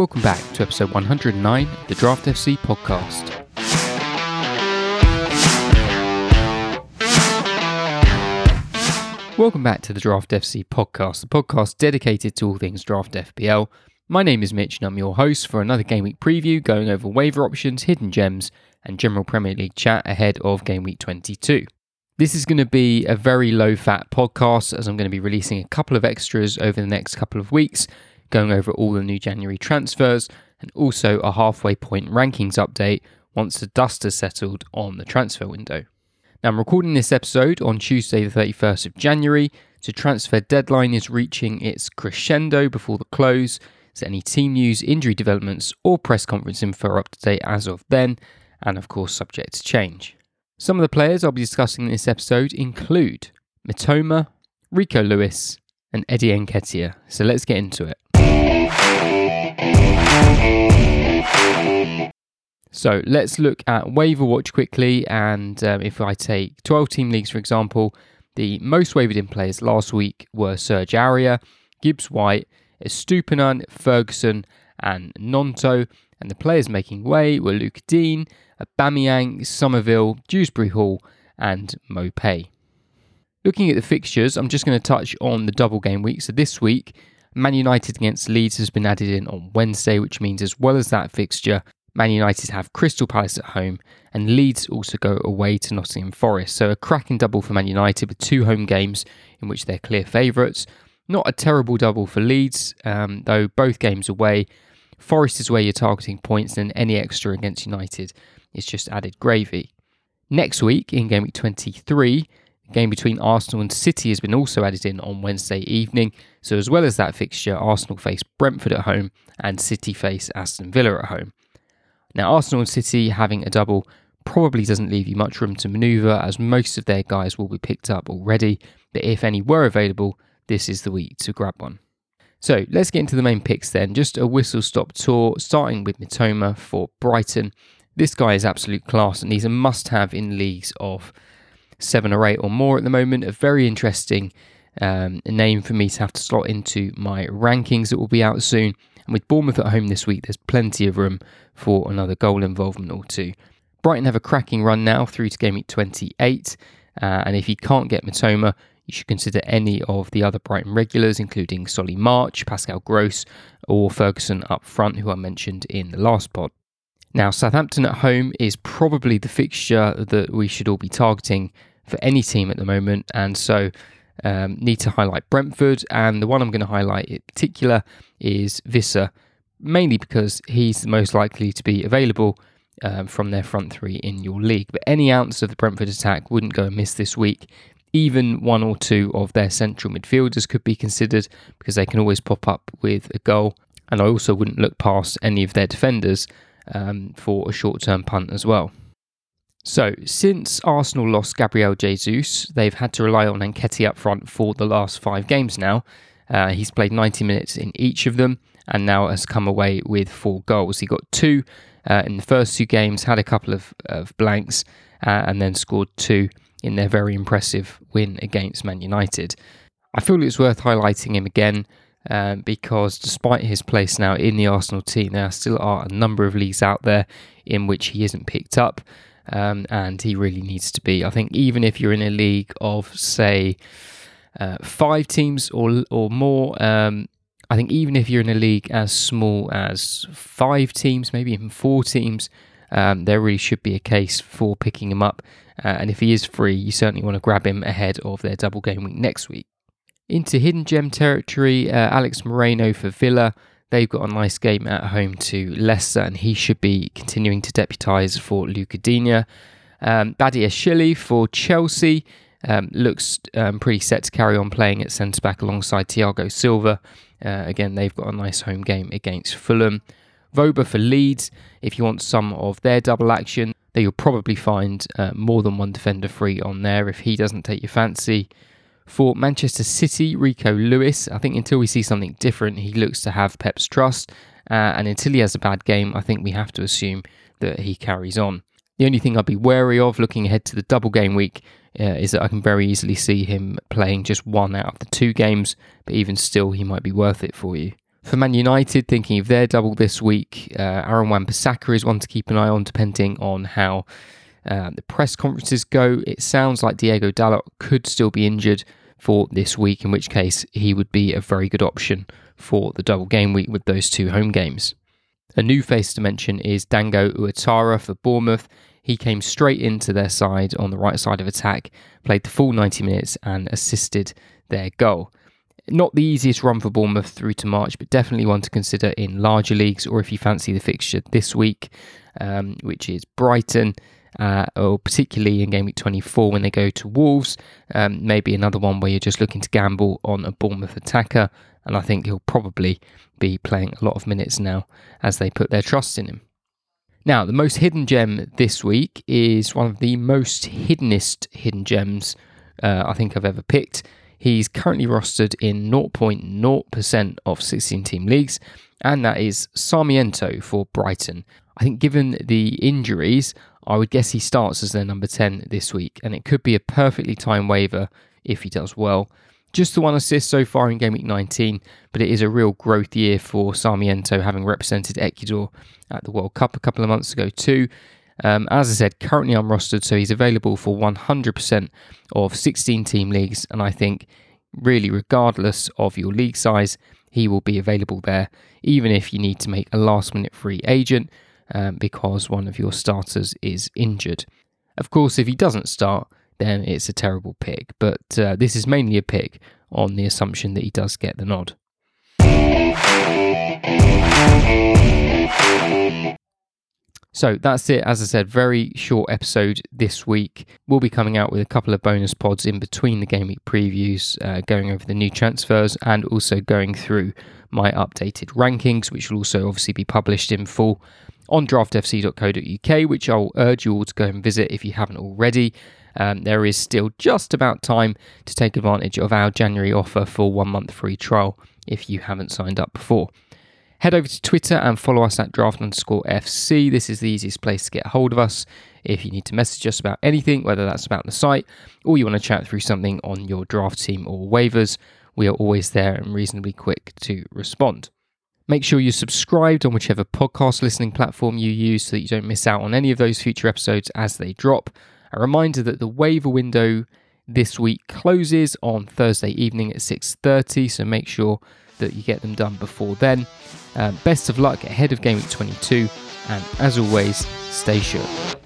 Welcome back to episode 109 of the Draft FC podcast. Welcome back to the Draft FC podcast, the podcast dedicated to all things Draft FPL. My name is Mitch and I'm your host for another game week preview going over waiver options, hidden gems, and general Premier League chat ahead of game week 22. This is going to be a very low fat podcast as I'm going to be releasing a couple of extras over the next couple of weeks going over all the new January transfers, and also a halfway point rankings update once the dust has settled on the transfer window. Now, I'm recording this episode on Tuesday, the 31st of January, The transfer deadline is reaching its crescendo before the close. So, any team news, injury developments, or press conference info are up to date as of then, and of course, subject to change. Some of the players I'll be discussing in this episode include Mitoma, Rico Lewis, and Eddie Nketiah. So, let's get into it. So let's look at waiver watch quickly. And um, if I take 12 team leagues, for example, the most wavered in players last week were Serge Aurier, Gibbs White, Estupiñán, Ferguson, and Gnonto. And the players making way were Luke Dean, Aubameyang, Summerville, Dewsbury Hall, and Maupay. Looking at the fixtures, I'm just going to touch on the double game week. So this week, Man United against Leeds has been added in on Wednesday, which means as well as that fixture, Man United have Crystal Palace at home, and Leeds also go away to Nottingham Forest. So a cracking double for Man United with two home games in which they're clear favourites. Not a terrible double for Leeds, um, though both games away. Forest is where you're targeting points, and any extra against United is just added gravy. Next week, in game week 23, the game between Arsenal and City has been also added in on Wednesday evening. So, as well as that fixture, Arsenal face Brentford at home and City face Aston Villa at home. Now, Arsenal and City having a double probably doesn't leave you much room to manoeuvre as most of their guys will be picked up already, but if any were available, this is the week to grab one. So let's get into the main picks then. Just a whistle stop tour, starting with Mitoma for Brighton. This guy is absolute class and he's a must have in leagues of seven or eight or more at the moment. A very interesting um, name for me to have to slot into my rankings that will be out soon. And with Bournemouth at home this week, there's plenty of room for another goal involvement or two. Brighton have a cracking run now through to game week 28. Uh, and if you can't get Mitoma, you should consider any of the other Brighton regulars, including Solly March, Pascal Gross, or Ferguson up front, who I mentioned in the last pod. Now, Southampton at home is probably the fixture that we should all be targeting for any team at the moment. And so um, need to highlight Brentford, and the one I'm going to highlight in particular is Wissa, mainly because he's the most likely to be available um, from their front three in your league. But any ounce of the Brentford attack wouldn't go amiss this week. Even one or two of their central midfielders could be considered because they can always pop up with a goal. And I also wouldn't look past any of their defenders um, for a short term punt as well. So, since Arsenal lost Gabriel Jesus, they've had to rely on Nketiah up front for the last five games now. Uh, he's played 90 minutes in each of them and now has come away with four goals. He got two uh, in the first two games, had a couple of, of blanks, uh, and then scored two in their very impressive win against Man United. I feel it's worth highlighting him again um, because despite his place now in the Arsenal team, there still are a number of leagues out there in which he isn't picked up um, and he really needs to be. I think even if you're in a league of say uh, five teams or or more, um, I think even if you're in a league as small as five teams, maybe even four teams, um, there really should be a case for picking him up. Uh, and if he is free, you certainly want to grab him ahead of their double game week next week. Into hidden gem territory, uh, Alex Moreno for Villa. They've got a nice game at home to Leicester, and he should be continuing to deputise for Lucas Digne. Um, Badiashile for Chelsea um, looks um, pretty set to carry on playing at centre back alongside Thiago Silva. Uh, again, they've got a nice home game against Fulham. Wöber for Leeds, if you want some of their double action, then you'll probably find uh, more than one defender free on there if he doesn't take your fancy. For Manchester City, Rico Lewis, I think until we see something different, he looks to have Pep's trust. Uh, and until he has a bad game, I think we have to assume that he carries on. The only thing I'd be wary of looking ahead to the double game week uh, is that I can very easily see him playing just one out of the two games, but even still, he might be worth it for you. For Man United, thinking of their double this week, uh, Aaron Wan-Bissaka is one to keep an eye on, depending on how uh, the press conferences go. It sounds like Diego Dalot could still be injured for this week, in which case he would be a very good option for the double game week with those two home games. A new face to mention is Dango Ouattara for Bournemouth. He came straight into their side on the right side of attack, played the full 90 minutes, and assisted their goal. Not the easiest run for Bournemouth through to March, but definitely one to consider in larger leagues or if you fancy the fixture this week, um, which is Brighton. Uh, or particularly in game week 24 when they go to Wolves, um, maybe another one where you're just looking to gamble on a Bournemouth attacker. And I think he'll probably be playing a lot of minutes now as they put their trust in him. Now, the most hidden gem this week is one of the most hiddenest hidden gems uh, I think I've ever picked. He's currently rostered in 0.0% of 16 team leagues, and that is Sarmiento for Brighton. I think, given the injuries, I would guess he starts as their number 10 this week, and it could be a perfectly timed waiver if he does well. Just the one assist so far in Game Week 19, but it is a real growth year for Sarmiento, having represented Ecuador at the World Cup a couple of months ago, too. Um, as I said, currently I'm unrostered, so he's available for 100% of 16 team leagues. And I think, really, regardless of your league size, he will be available there, even if you need to make a last minute free agent um, because one of your starters is injured. Of course, if he doesn't start, then it's a terrible pick, but uh, this is mainly a pick on the assumption that he does get the nod. So that's it. As I said, very short episode this week. We'll be coming out with a couple of bonus pods in between the game week previews, uh, going over the new transfers and also going through my updated rankings, which will also obviously be published in full on draftfc.co.uk, which I'll urge you all to go and visit if you haven't already. Um, there is still just about time to take advantage of our January offer for one month free trial if you haven't signed up before. Head over to Twitter and follow us at draft underscore FC. This is the easiest place to get hold of us. If you need to message us about anything, whether that's about the site or you want to chat through something on your draft team or waivers, we are always there and reasonably quick to respond. Make sure you're subscribed on whichever podcast listening platform you use so that you don't miss out on any of those future episodes as they drop. A reminder that the waiver window this week closes on Thursday evening at 6:30, so make sure that you get them done before then. Uh, best of luck ahead of Game Week 22, and as always, stay sure.